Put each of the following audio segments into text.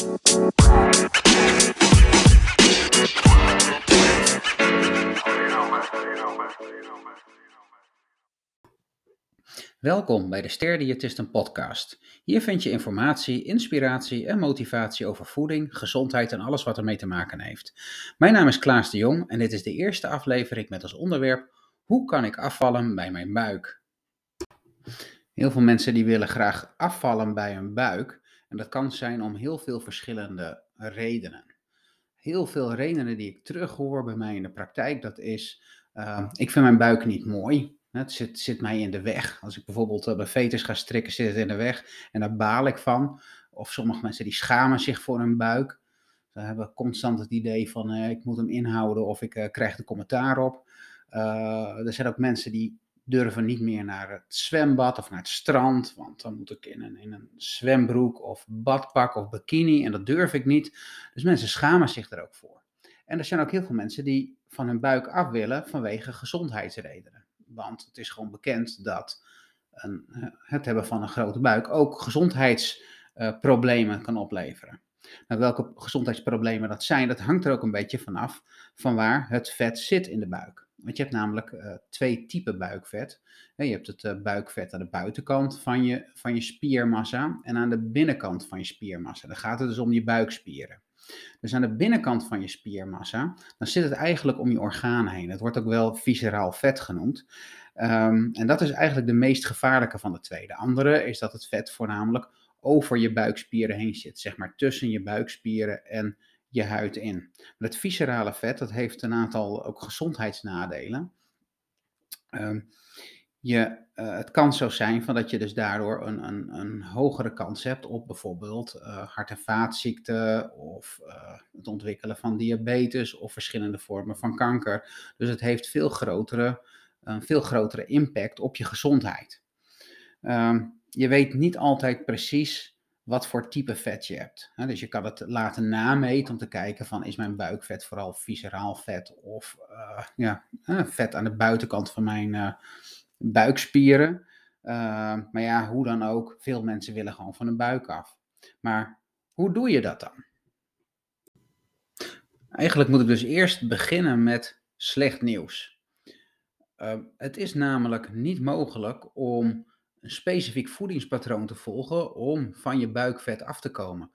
Welkom bij de Sterdiëtisten podcast. Hier vind je informatie, inspiratie en motivatie over voeding, gezondheid en alles wat ermee te maken heeft. Mijn naam is Klaas de Jong en dit is de eerste aflevering met als onderwerp Hoe kan ik afvallen bij mijn buik? Heel veel mensen die willen graag afvallen bij hun buik en dat kan zijn om heel veel verschillende redenen. Heel veel redenen die ik terughoor bij mij in de praktijk, dat is, uh, ik vind mijn buik niet mooi. Het zit, zit mij in de weg. Als ik bijvoorbeeld bij veters ga strikken, zit het in de weg. En daar baal ik van. Of sommige mensen die schamen zich voor hun buik. Ze hebben constant het idee van uh, ik moet hem inhouden of ik uh, krijg er commentaar op. er zijn ook mensen die durven niet meer naar het zwembad of naar het strand. Want dan moet ik in een, in een zwembroek of badpak of bikini. En dat durf ik niet. Dus mensen schamen zich er ook voor. En er zijn ook heel veel mensen die van hun buik af willen vanwege gezondheidsredenen. Want het is gewoon bekend dat een, het hebben van een grote buik ook gezondheidsproblemen kan opleveren. Welke gezondheidsproblemen dat zijn, dat hangt er ook een beetje vanaf van waar het vet zit in de buik. Want je hebt namelijk uh, twee typen buikvet. je hebt het uh, buikvet aan de buitenkant van je, van je spiermassa en aan de binnenkant van je spiermassa. Dan gaat het dus om je buikspieren. Dus aan de binnenkant van je spiermassa, dan zit het eigenlijk om je organen heen. Het wordt ook wel visceraal vet genoemd. Um, en dat is eigenlijk de meest gevaarlijke van de twee. De andere is dat het vet voornamelijk over je buikspieren heen zit, zeg maar tussen je buikspieren en je huid in. het viscerale vet, dat heeft een aantal ook gezondheidsnadelen. Um, je, uh, het kan zo zijn van dat je dus daardoor een, een, een hogere kans hebt op bijvoorbeeld uh, hart- en vaatziekten of uh, het ontwikkelen van diabetes of verschillende vormen van kanker. Dus het heeft veel grotere, een veel grotere impact op je gezondheid. Um, je weet niet altijd precies wat voor type vet je hebt. dus je kan het laten nameten om te kijken van is mijn buikvet vooral visceraal vet of ja, vet aan de buitenkant van mijn buikspieren. Uh, maar ja, hoe dan ook, veel mensen willen gewoon van hun buik af. Maar hoe doe je dat dan? Eigenlijk moet ik dus eerst beginnen met slecht nieuws. Het is namelijk niet mogelijk om een specifiek voedingspatroon te volgen om van je buikvet af te komen.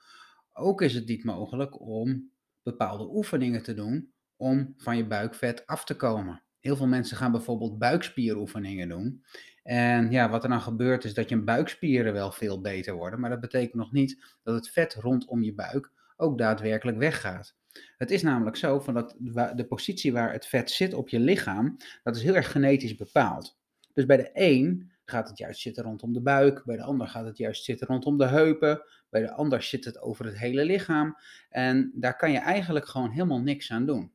Ook is het niet mogelijk om bepaalde oefeningen te doen om van je buikvet af te komen. Heel veel mensen gaan bijvoorbeeld buikspieroefeningen doen. En ja, wat er dan gebeurt is dat je buikspieren wel veel beter worden, maar dat betekent nog niet dat het vet rondom je buik ook daadwerkelijk weggaat. Het is namelijk zo van dat de positie waar het vet zit op je lichaam, dat is heel erg genetisch bepaald. Dus bij de een gaat het juist zitten rondom de buik, bij de ander gaat het juist zitten rondom de heupen, bij de ander zit het over het hele lichaam. En daar kan je eigenlijk gewoon helemaal niks aan doen.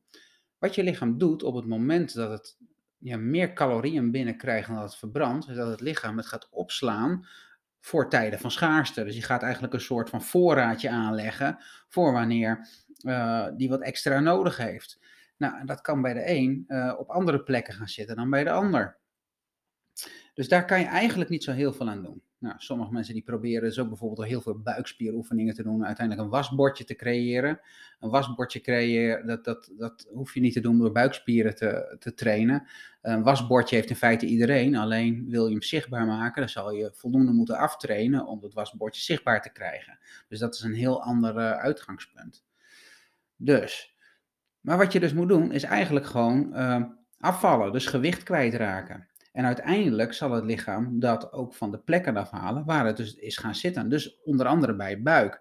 Wat je lichaam doet op het moment dat het ja, meer calorieën binnenkrijgt dan dat het verbrandt, is dat het lichaam het gaat opslaan voor tijden van schaarste. Dus je gaat eigenlijk een soort van voorraadje aanleggen voor wanneer uh, die wat extra nodig heeft. Nou, dat kan bij de een uh, op andere plekken gaan zitten dan bij de ander. Dus daar kan je eigenlijk niet zo heel veel aan doen. Nou, sommige mensen die proberen ook bijvoorbeeld heel veel buikspieroefeningen te doen, uiteindelijk een wasbordje te creëren. Een wasbordje creëren, dat, dat, dat hoef je niet te doen door buikspieren te, te trainen. Een wasbordje heeft in feite iedereen, alleen wil je hem zichtbaar maken, dan zal je voldoende moeten aftrainen om dat wasbordje zichtbaar te krijgen. Dus dat is een heel ander uh, uitgangspunt. Dus, maar wat je dus moet doen, is eigenlijk gewoon uh, afvallen, dus gewicht kwijtraken. En uiteindelijk zal het lichaam dat ook van de plekken afhalen waar het dus is gaan zitten. Dus onder andere bij buik.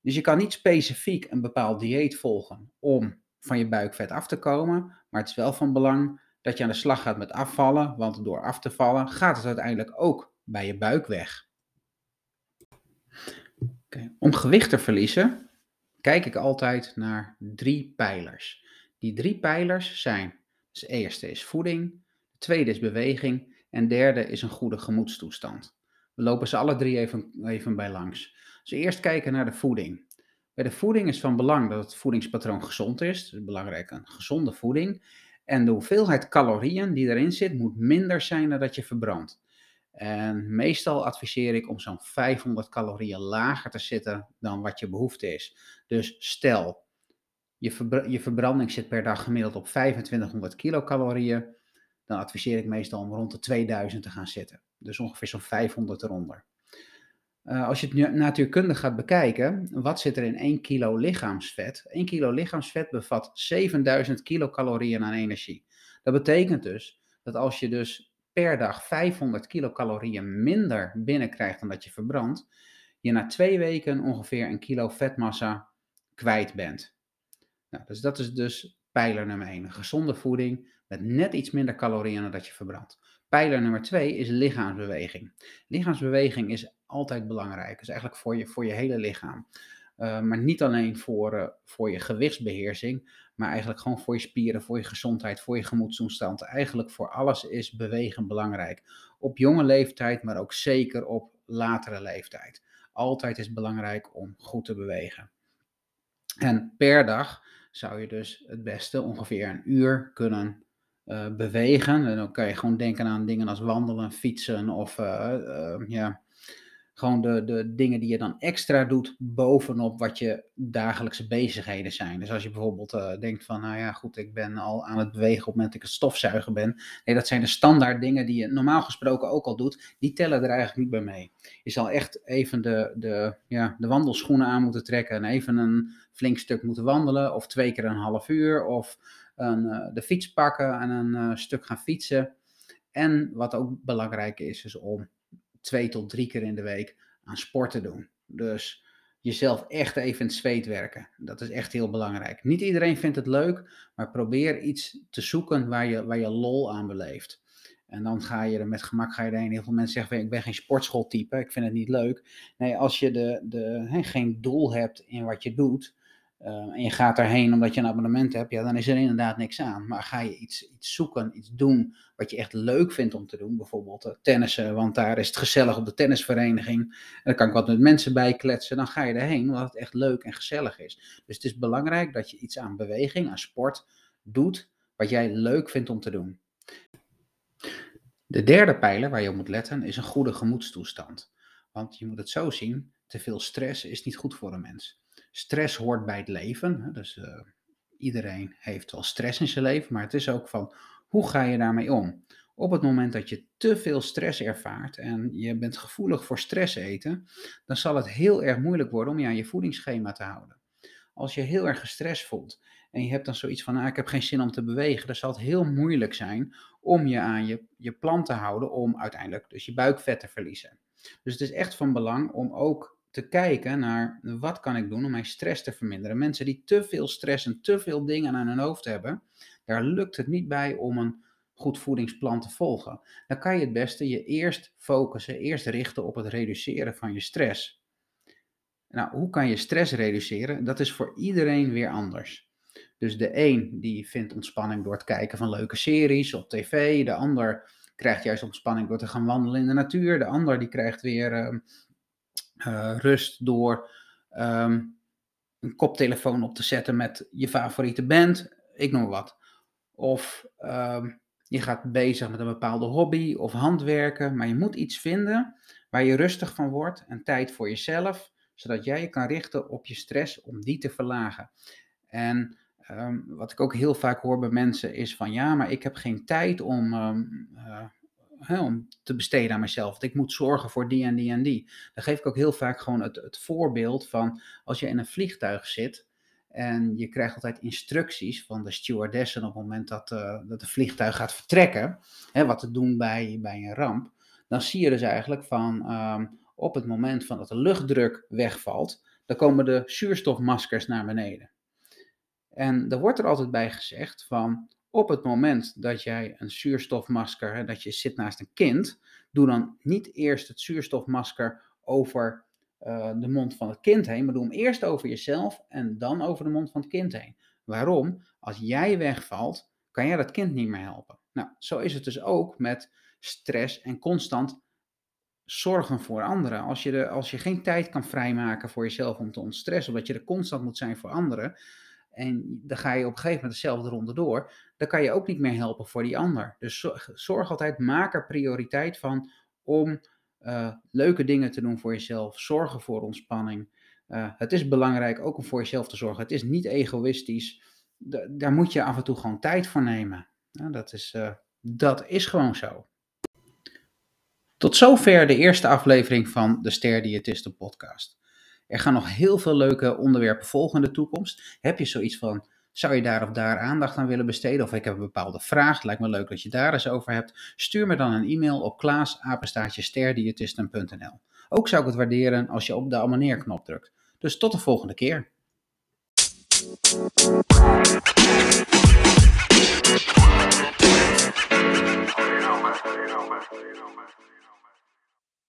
Dus je kan niet specifiek een bepaald dieet volgen om van je buikvet af te komen. Maar het is wel van belang dat je aan de slag gaat met afvallen. Want door af te vallen gaat het uiteindelijk ook bij je buik weg. Om gewicht te verliezen kijk ik altijd naar drie pijlers. Die drie pijlers zijn, dus de eerste is voeding, Tweede is beweging. En derde is een goede gemoedstoestand. We lopen ze alle drie even, even bij langs. Dus eerst kijken naar de voeding. Bij de voeding is van belang dat het voedingspatroon gezond is. Dat is belangrijk, een gezonde voeding. En de hoeveelheid calorieën die erin zit, moet minder zijn dan dat je verbrandt. En meestal adviseer ik om zo'n 500 calorieën lager te zitten dan wat je behoefte is. Dus stel, je, je verbranding zit per dag gemiddeld op 2500 kilocalorieën. Dan adviseer ik meestal om rond de 2000 te gaan zitten. Dus ongeveer zo'n 500 eronder. Uh, als je het natuurkundig gaat bekijken, wat zit er in 1 kilo lichaamsvet? 1 kilo lichaamsvet bevat 7000 kilocalorieën aan energie. Dat betekent dus dat als je dus per dag 500 kilocalorieën minder binnenkrijgt dan dat je verbrandt, je na twee weken ongeveer een kilo vetmassa kwijt bent. Nou, dus dat is dus pijler nummer 1. Gezonde voeding met net iets minder calorieën dan dat je verbrandt. Pijler nummer 2 is lichaamsbeweging. Lichaamsbeweging is altijd belangrijk. is eigenlijk voor je, voor je hele lichaam. Uh, maar niet alleen voor, uh, voor je gewichtsbeheersing, maar eigenlijk gewoon voor je spieren, voor je gezondheid, voor je gemoedstoestand. Eigenlijk voor alles is bewegen belangrijk. Op jonge leeftijd, maar ook zeker op latere leeftijd. Altijd is belangrijk om goed te bewegen. En per dag zou je dus het beste ongeveer een uur kunnen uh, bewegen. En dan kan je gewoon denken aan dingen als wandelen, fietsen of ja, gewoon de, de dingen die je dan extra doet bovenop wat je dagelijkse bezigheden zijn. Dus als je bijvoorbeeld denkt van, nou ja, goed, ik ben al aan het bewegen op het moment dat ik het stofzuigen ben. Nee, dat zijn de standaard dingen die je normaal gesproken ook al doet. Die tellen er eigenlijk niet bij mee. Je zal echt even de, de, ja, de wandelschoenen aan moeten trekken en even een flink stuk moeten wandelen. Of twee keer een half uur. Of uh, de fiets pakken en een uh, stuk gaan fietsen. En wat ook belangrijk is, is om twee tot drie keer in de week aan sporten doen. Dus jezelf echt even in het zweet werken. Dat is echt heel belangrijk. Niet iedereen vindt het leuk, maar probeer iets te zoeken waar je, waar je lol aan beleeft. En dan ga je er met gemak ga je erheen. Heel veel mensen zeggen, ik ben geen sportschooltype, ik vind het niet leuk. Nee, als je de, de, geen doel hebt in wat je doet, en je gaat daarheen omdat je een abonnement hebt, ja, dan is er inderdaad niks aan. Maar ga je iets, iets zoeken, iets doen wat je echt leuk vindt om te doen, bijvoorbeeld uh, tennissen, want daar is het gezellig op de tennisvereniging, en dan kan ik wat met mensen bij kletsen, dan ga je erheen omdat het echt leuk en gezellig is. Dus het is belangrijk dat je iets aan beweging, aan sport doet, wat jij leuk vindt om te doen. De derde pijler waar je op moet letten is een goede gemoedstoestand. Want je moet het zo zien, te veel stress is niet goed voor een mens. Stress hoort bij het leven. Dus uh, iedereen heeft wel stress in zijn leven, maar het is ook van hoe ga je daarmee om? Op het moment dat je te veel stress ervaart en je bent gevoelig voor stress eten, dan zal het heel erg moeilijk worden om je aan je voedingsschema te houden. Als je heel erg gestrest voelt en je hebt dan zoiets van, ah, ik heb geen zin om te bewegen, dan zal het heel moeilijk zijn om je aan je, je plan te houden om uiteindelijk dus je buikvet te verliezen. Dus het is echt van belang om ook te kijken naar wat kan ik doen om mijn stress te verminderen. Mensen die te veel stress en te veel dingen aan hun hoofd hebben, daar lukt het niet bij om een goed voedingsplan te volgen. Dan kan je het beste je eerst focussen, eerst richten op het reduceren van je stress. Nou, hoe kan je stress reduceren? Dat is voor iedereen weer anders. Dus de een die vindt ontspanning door het kijken van leuke series op tv, de ander krijgt juist ontspanning door te gaan wandelen in de natuur, de ander die krijgt weer uh, uh, rust door um, een koptelefoon op te zetten met je favoriete band, ik noem wat. Of um, je gaat bezig met een bepaalde hobby of handwerken, maar je moet iets vinden waar je rustig van wordt en tijd voor jezelf, zodat jij je kan richten op je stress om die te verlagen. En um, wat ik ook heel vaak hoor bij mensen is van ja, maar ik heb geen tijd om uh, om te besteden aan mezelf. Ik moet zorgen voor die en die en die. Dan geef ik ook heel vaak gewoon het, het voorbeeld van als je in een vliegtuig zit. En je krijgt altijd instructies van de stewardessen op het moment dat, uh, dat de vliegtuig gaat vertrekken. Hè, wat te doen bij, bij een ramp. Dan zie je dus eigenlijk van um, op het moment van dat de luchtdruk wegvalt. Dan komen de zuurstofmaskers naar beneden. En er wordt er altijd bij gezegd van op het moment dat jij een zuurstofmasker, dat je zit naast een kind, doe dan niet eerst het zuurstofmasker over uh, de mond van het kind heen, maar doe hem eerst over jezelf en dan over de mond van het kind heen. Waarom? Als jij wegvalt, kan jij dat kind niet meer helpen. Nou, zo is het dus ook met stress en constant zorgen voor anderen. Als je, de, als je geen tijd kan vrijmaken voor jezelf om te ontstressen, omdat je er constant moet zijn voor anderen, en dan ga je op een gegeven moment dezelfde ronde door, dan kan je ook niet meer helpen voor die ander. Dus zorg altijd, maak er prioriteit van om uh, leuke dingen te doen voor jezelf, zorgen voor ontspanning. Uh, het is belangrijk ook om voor jezelf te zorgen. Het is niet egoïstisch. daar moet je af en toe gewoon tijd voor nemen. dat, is, uh, dat is gewoon zo. Tot zover de eerste aflevering van de Ster Diëtisten podcast. Er gaan nog heel veel leuke onderwerpen volgen in de toekomst. Heb je zoiets van, zou je daar of daar aandacht aan willen besteden? Of ik heb een bepaalde vraag, het lijkt me leuk dat je daar eens over hebt. Stuur me dan een e-mail op klaasapenstaartjesterdiëtisten.nl Ook zou ik het waarderen als je op de abonneerknop drukt. Dus tot de volgende keer.